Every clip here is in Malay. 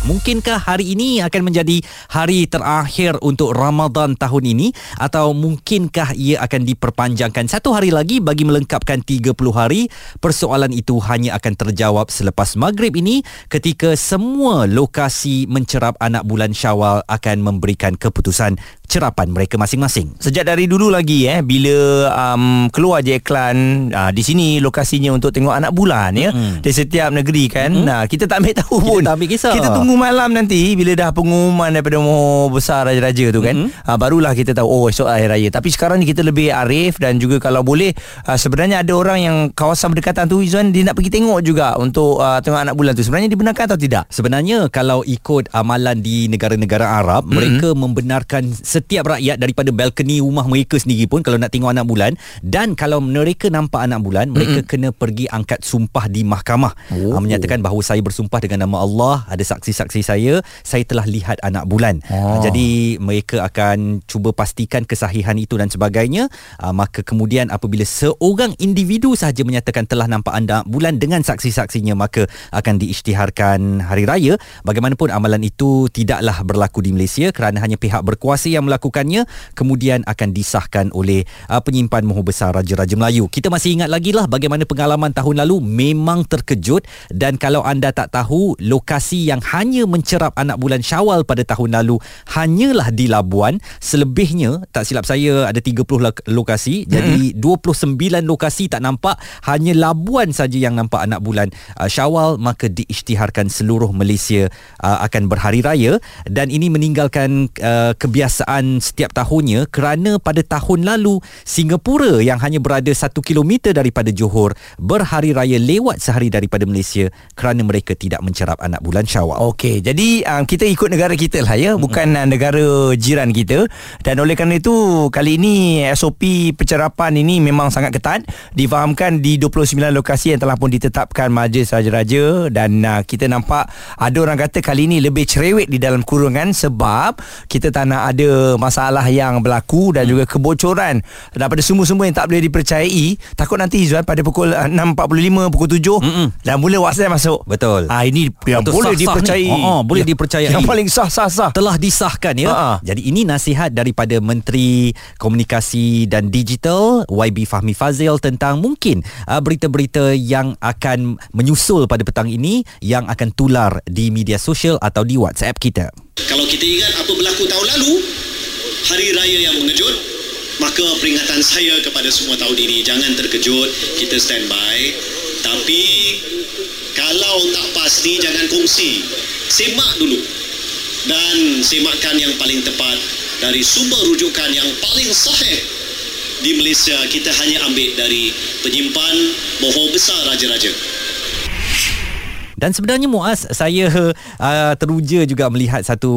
Mungkinkah hari ini akan menjadi hari terakhir untuk Ramadan tahun ini atau mungkinkah ia akan diperpanjangkan satu hari lagi bagi melengkapkan 30 hari? Persoalan itu hanya akan terjawab selepas maghrib ini ketika semua lokasi mencerap anak bulan Syawal akan memberikan keputusan cerapan mereka masing-masing. Sejak dari dulu lagi eh bila um, keluar je iklan uh, di sini lokasinya untuk tengok anak bulan ya mm-hmm. di setiap negeri kan. Mm-hmm. Nah, kita tak ambil tahu kita pun. tak ambil kisah. Kita tunggu malam nanti bila dah pengumuman daripada Moho Besar Raja-Raja tu kan. Mm-hmm. Uh, barulah kita tahu oh esok akhir raya. Tapi sekarang ni kita lebih arif dan juga kalau boleh uh, sebenarnya ada orang yang kawasan berdekatan tu Izwan dia nak pergi tengok juga untuk uh, tengok anak bulan tu. Sebenarnya dibenarkan atau tidak? Sebenarnya kalau ikut amalan di negara-negara Arab, mm-hmm. mereka membenarkan setiap rakyat daripada balkoni rumah mereka sendiri pun kalau nak tengok anak bulan dan kalau mereka nampak anak bulan mereka mm-hmm. kena pergi angkat sumpah di mahkamah oh. menyatakan bahawa saya bersumpah dengan nama Allah ada saksi-saksi saya saya telah lihat anak bulan. Oh. jadi mereka akan cuba pastikan kesahihan itu dan sebagainya. Maka kemudian apabila seorang individu sahaja menyatakan telah nampak anak bulan dengan saksi-saksinya maka akan diisytiharkan hari raya. Bagaimanapun amalan itu tidaklah berlaku di Malaysia kerana hanya pihak berkuasa yang melakukan keputusannya kemudian akan disahkan oleh uh, penyimpan Moho Besar Raja-Raja Melayu. Kita masih ingat lagi lah bagaimana pengalaman tahun lalu memang terkejut. Dan kalau anda tak tahu lokasi yang hanya mencerap anak bulan Syawal pada tahun lalu hanyalah di Labuan selebihnya tak silap saya ada 30 lokasi. Hmm. jadi 29 lokasi tak nampak. Hanya Labuan saja yang nampak anak bulan uh, Syawal. Maka diisytiharkan seluruh Malaysia uh, akan berhari raya. Dan ini meninggalkan uh, kebiasaan setiap tahunnya kerana pada tahun lalu Singapura yang hanya berada 1 km daripada Johor berhari raya lewat sehari daripada Malaysia kerana mereka tidak mencerap anak bulan Syawal. Okey, jadi um, kita ikut negara kita lah ya, bukan mm-hmm. negara jiran kita. Dan oleh kerana itu kali ini SOP pencerapan ini memang sangat ketat. Difahamkan di 29 lokasi yang telah pun ditetapkan Majlis Raja-Raja. Dan uh, kita nampak ada orang kata kali ini lebih cerewet di dalam kurungan sebab kita tak nak ada masa masalah yang berlaku dan hmm. juga kebocoran daripada semua-semua yang tak boleh dipercayai. Takut nanti Izzuan pada pukul 6.45 pukul 7 Mm-mm. dan mula WhatsApp masuk. Betul. Ah ini yang Betul, boleh sah-sah dipercayai oh, oh, boleh ya, dipercayai. yang paling sah-sah-sah telah disahkan ya. Uh-huh. jadi ini nasihat daripada Menteri Komunikasi dan Digital YB Fahmi Fazil tentang mungkin uh, berita-berita yang akan menyusul pada petang ini yang akan tular di media sosial atau di WhatsApp kita. Kalau kita ingat apa berlaku tahun lalu hari raya yang mengejut maka peringatan saya kepada semua tahun ini jangan terkejut kita standby. Tapi kalau tak pasti jangan kongsi semak dulu. Dan semakkan yang paling tepat dari sumber rujukan yang paling sahih di Malaysia kita hanya ambil dari penyimpan Moho Besar Raja-Raja dan sebenarnya Muaz saya uh, teruja juga melihat satu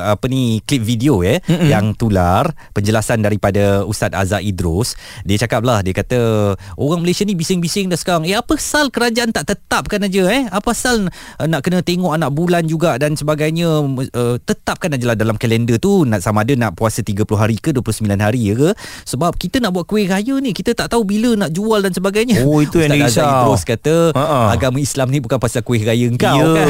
apa ni klip video ya mm-hmm. yang tular penjelasan daripada Ustaz Azza Idrus. Dia cakap lah dia kata orang Malaysia ni bising-bising dah sekarang. Eh apa sal kerajaan tak tetapkan aja eh? Apa sal uh, nak kena tengok anak bulan juga dan sebagainya uh, tetapkan aja lah dalam kalender tu nak sama ada nak puasa 30 hari ke 29 hari ya ke? Sebab kita nak buat kuih raya ni kita tak tahu bila nak jual dan sebagainya. Oh itu Ustaz yang Azza Idrus kata uh-uh. agama Islam ni bukan pasal kuih raya engkau yeah. kan.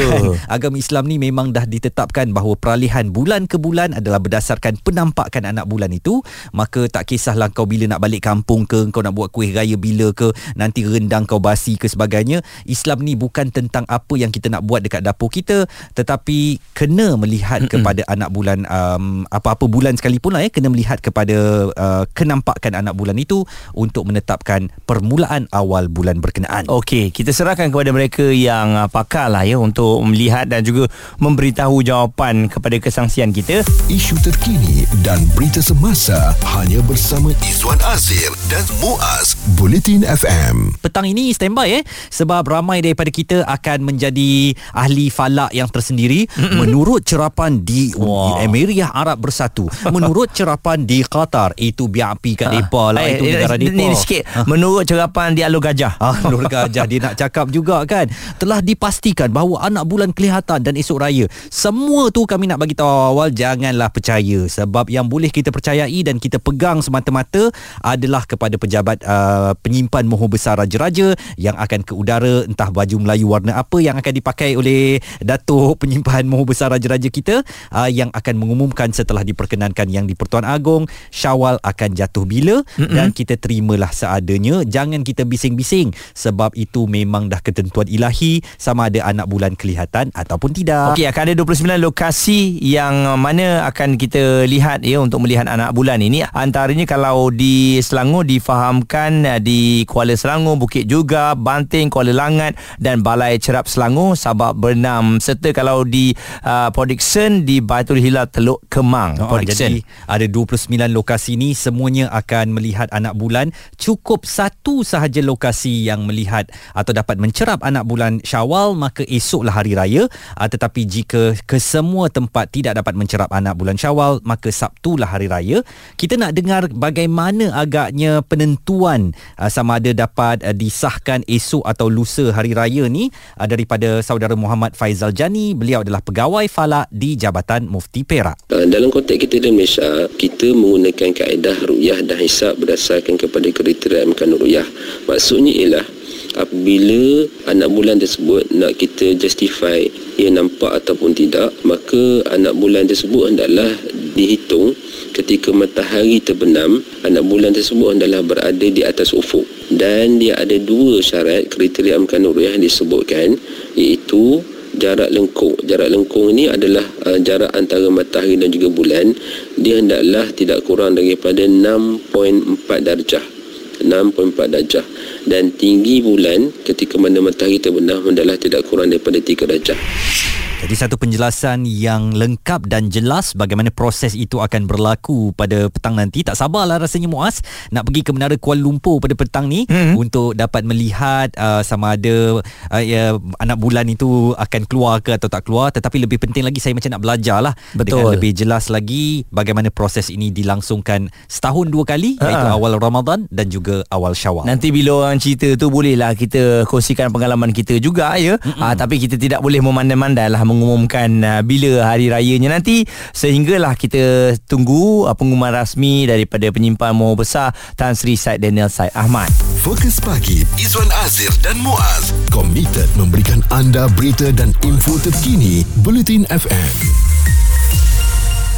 Agama Islam ni memang dah ditetapkan bahawa peralihan bulan ke bulan adalah berdasarkan penampakan anak bulan itu, maka tak kisahlah kau bila nak balik kampung ke, kau nak buat kuih raya bila ke, nanti rendang kau basi ke sebagainya. Islam ni bukan tentang apa yang kita nak buat dekat dapur kita, tetapi kena melihat Mm-mm. kepada anak bulan um, apa-apa bulan sekalipun lah ya, kena melihat kepada uh, kenampakan anak bulan itu untuk menetapkan permulaan awal bulan berkenaan. Okey, kita serahkan kepada mereka yang uh, pakar lah ya untuk melihat dan juga memberitahu jawapan kepada kesangsian kita. Isu terkini dan berita semasa hanya bersama Izwan Azir dan Muaz Bulletin FM. Petang ini standby eh sebab ramai daripada kita akan menjadi ahli falak yang tersendiri menurut cerapan di wow. Emiriah Arab Bersatu. Menurut cerapan di Qatar itu biapi kat ha. depa lah eh, itu negara depa. Ni sikit ha. menurut cerapan di Alur Gajah. Ah, Alur Gajah dia nak cakap juga kan telah dipastikan pastikan bahawa anak bulan kelihatan dan esok raya. Semua tu kami nak bagi tahu awal janganlah percaya sebab yang boleh kita percayai dan kita pegang semata-mata adalah kepada pejabat uh, penyimpan moho besar raja-raja yang akan ke udara entah baju Melayu warna apa yang akan dipakai oleh Datuk penyimpan moho besar raja-raja kita uh, yang akan mengumumkan setelah diperkenankan yang di Pertuan Agong Syawal akan jatuh bila Mm-mm. dan kita terimalah seadanya jangan kita bising-bising sebab itu memang dah ketentuan ilahi sama ada anak bulan kelihatan ataupun tidak. Okey, akan ada 29 lokasi yang mana akan kita lihat ya untuk melihat anak bulan ini. Antaranya kalau di Selangor difahamkan eh, di Kuala Selangor, Bukit Juga, Banting, Kuala Langat dan Balai Cerap Selangor, Sabak Bernam serta kalau di uh, Port Dickson di Baitul Hilal Teluk Kemang. Oh, jadi ada 29 lokasi ni semuanya akan melihat anak bulan. Cukup satu sahaja lokasi yang melihat atau dapat mencerap anak bulan Syawal maka esoklah hari raya. Uh, tetapi jika ke semua tempat tidak dapat mencerap anak bulan Syawal maka Sabtulah hari raya. Kita nak dengar bagaimana agaknya penentuan uh, sama ada dapat uh, disahkan esok atau lusa hari raya ni uh, daripada saudara Muhammad Faizal Jani. Beliau adalah pegawai falak di Jabatan Mufti Perak. Uh, dalam konteks kita di Malaysia, kita menggunakan kaedah ru'yah dan hisab berdasarkan kepada kriteria amkan ru'yah. Maksudnya ialah apabila anak bulan tersebut nak kita justify ia nampak ataupun tidak maka anak bulan tersebut hendaklah dihitung ketika matahari terbenam anak bulan tersebut hendaklah berada di atas ufuk. Dan dia ada dua syarat kriteria amkan yang disebutkan iaitu jarak lengkung. Jarak lengkung ini adalah uh, jarak antara matahari dan juga bulan. Dia hendaklah tidak kurang daripada 6.4 darjah 6.4 darjah. Dan tinggi bulan ketika mana matahari terbenam hendaklah tidak kurang daripada 3 darjah jadi satu penjelasan yang lengkap dan jelas bagaimana proses itu akan berlaku pada petang nanti. Tak sabarlah rasanya Muaz nak pergi ke Menara Kuala Lumpur pada petang ni mm-hmm. untuk dapat melihat uh, sama ada uh, ya, anak bulan itu akan keluar ke atau tak keluar. Tetapi lebih penting lagi saya macam nak belajar lah Betul. dengan lebih jelas lagi bagaimana proses ini dilangsungkan setahun dua kali Ha-ha. iaitu awal Ramadan dan juga awal Syawal. Nanti bila orang cerita tu bolehlah kita kongsikan pengalaman kita juga ya. Ha, tapi kita tidak boleh memandai-mandai lah mengumumkan uh, bila hari rayanya nanti sehinggalah kita tunggu uh, pengumuman rasmi daripada penyimpan moho besar Tan Sri Said Daniel Said Ahmad. Fokus pagi Izwan Azir dan Muaz komited memberikan anda berita dan info terkini Bulletin FM.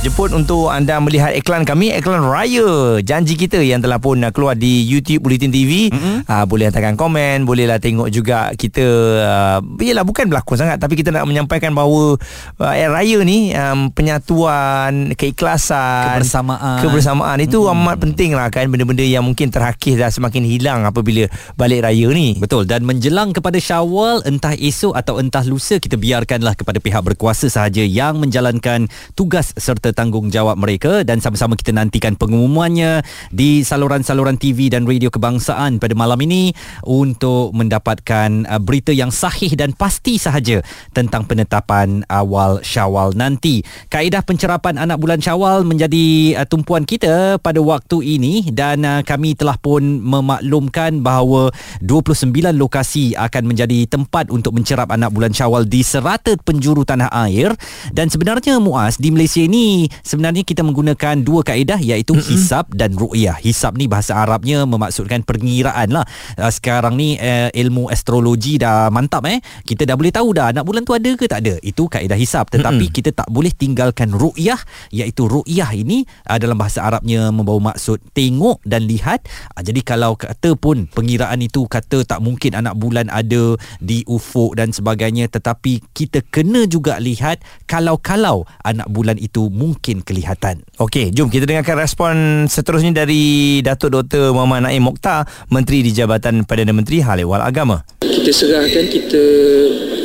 Jemput untuk anda melihat iklan kami Iklan Raya Janji kita yang telah pun keluar di YouTube Bulletin TV mm-hmm. uh, Boleh hantarkan komen Bolehlah tengok juga kita uh, Yelah bukan berlakon sangat Tapi kita nak menyampaikan bahawa uh, Air Raya ni um, Penyatuan Keikhlasan Kebersamaan. Kebersamaan Itu mm-hmm. amat penting lah kan Benda-benda yang mungkin terhakis dah semakin hilang Apabila balik raya ni Betul dan menjelang kepada Syawal entah esok atau entah lusa kita biarkanlah kepada pihak berkuasa sahaja yang menjalankan tugas serta tanggungjawab mereka dan sama-sama kita nantikan pengumumannya di saluran-saluran TV dan radio kebangsaan pada malam ini untuk mendapatkan uh, berita yang sahih dan pasti sahaja tentang penetapan awal Syawal nanti. Kaedah pencerapan anak bulan Syawal menjadi uh, tumpuan kita pada waktu ini dan uh, kami telah pun memaklumkan bahawa 29 lokasi akan menjadi tempat untuk mencerap anak bulan Syawal di serata penjuru tanah air dan sebenarnya Muaz di Malaysia ini sebenarnya kita menggunakan dua kaedah iaitu mm-hmm. hisab dan ru'yah. Hisab ni bahasa Arabnya memaksudkan pengiraan lah. Uh, sekarang ni uh, ilmu astrologi dah mantap eh. Kita dah boleh tahu dah anak bulan tu ada ke tak ada. Itu kaedah hisab. Tetapi mm-hmm. kita tak boleh tinggalkan ru'yah iaitu ru'yah ini uh, dalam bahasa Arabnya membawa maksud tengok dan lihat. Uh, jadi kalau kata pun pengiraan itu kata tak mungkin anak bulan ada di ufuk dan sebagainya tetapi kita kena juga lihat kalau-kalau anak bulan itu mungkin kelihatan. Okey, jom kita dengarkan respon seterusnya dari Datuk Dr. Muhammad Naim Mokhtar, Menteri di Jabatan Perdana Menteri Hal Ehwal Agama. Kita serahkan, kita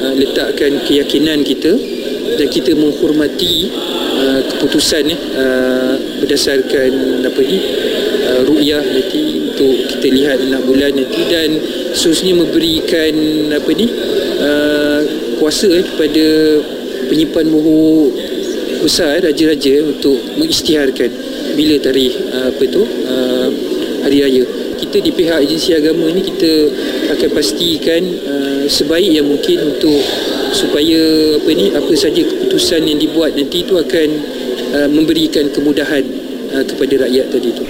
uh, letakkan keyakinan kita dan kita menghormati uh, keputusan uh, berdasarkan apa ni uh, ru'yah nanti untuk kita lihat anak bulan nanti dan seterusnya memberikan apa ni uh, kuasa eh, kepada penyimpan moho besar eh, raja-raja untuk mengisytiharkan bila tarikh uh, apa tu uh, hari raya kita di pihak agensi agama ini kita akan pastikan sebaik yang mungkin untuk supaya apa ni apa saja keputusan yang dibuat nanti itu akan memberikan kemudahan kepada rakyat tadi itu.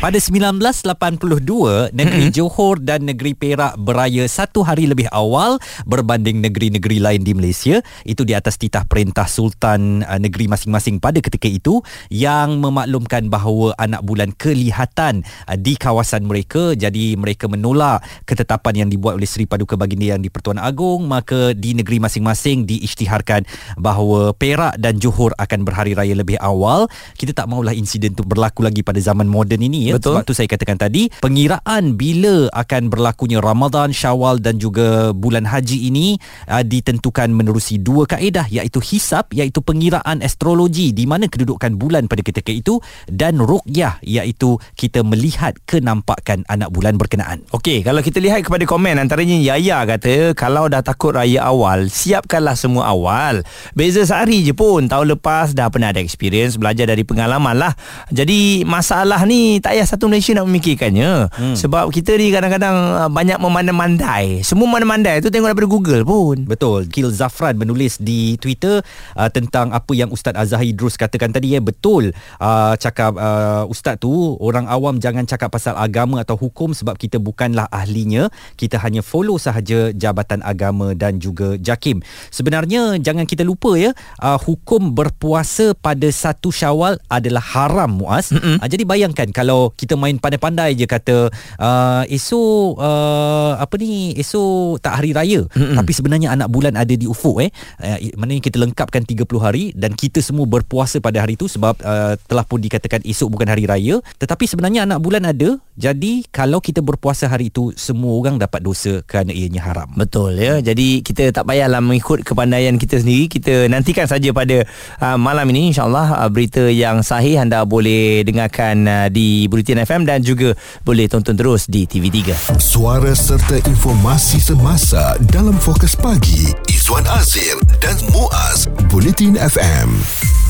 Pada 1982, negeri mm-hmm. Johor dan negeri Perak beraya satu hari lebih awal berbanding negeri-negeri lain di Malaysia. Itu di atas titah perintah Sultan uh, negeri masing-masing pada ketika itu yang memaklumkan bahawa anak bulan kelihatan uh, di kawasan mereka. Jadi mereka menolak ketetapan yang dibuat oleh Seri Paduka Baginda yang di Pertuan Agong. Maka di negeri masing-masing diisytiharkan bahawa Perak dan Johor akan berhari raya lebih awal. Kita tak maulah insiden itu berlaku lagi pada zaman moden ini ya. Betul. Sebab tu saya katakan tadi pengiraan bila akan berlakunya Ramadan, Syawal dan juga bulan haji ini uh, ditentukan menerusi dua kaedah iaitu hisab iaitu pengiraan astrologi di mana kedudukan bulan pada ketika itu dan ruqyah iaitu kita melihat kenampakan anak bulan berkenaan. Okey, kalau kita lihat kepada komen antaranya Yaya kata kalau dah takut raya awal, siapkanlah semua awal. Beza sehari je pun. Tahun lepas dah pernah ada experience, belajar dari pengalaman lah. Jadi masalah ni tak payah satu Malaysia nak memikirkannya. Hmm. Sebab kita ni kadang-kadang uh, banyak memandai-mandai. Semua memandai tu tengok daripada Google pun. Betul. Kil Zafran menulis di Twitter uh, tentang apa yang Ustaz Azhar Idrus katakan tadi ya betul. Uh, cakap uh, ustaz tu orang awam jangan cakap pasal agama atau hukum sebab kita bukanlah ahlinya. Kita hanya follow sahaja Jabatan Agama dan juga JAKIM. Sebenarnya jangan kita lupa ya uh, hukum berpuasa pada satu Syawal adalah haram muas. Uh, jadi bayangkan kalau kita main pandai-pandai je kata uh, esok uh, apa ni esok tak hari raya. Mm-hmm. tapi sebenarnya anak bulan ada di ufuk eh. Uh, maknanya kita lengkapkan 30 hari dan kita semua berpuasa pada hari itu sebab uh, telah pun dikatakan esok bukan hari raya. Tetapi sebenarnya anak bulan ada. Jadi kalau kita berpuasa hari itu semua orang dapat dosa kerana ianya haram. Betul ya. Jadi kita tak payahlah mengikut kepandaian kita sendiri. Kita nantikan saja pada uh, malam ini insyaallah uh, berita yang sahih anda boleh dengarkan uh, di Bulletin FM dan juga boleh tonton terus di TV3. Suara serta informasi semasa dalam fokus pagi Izwan Azir dan Muaz Bulletin FM.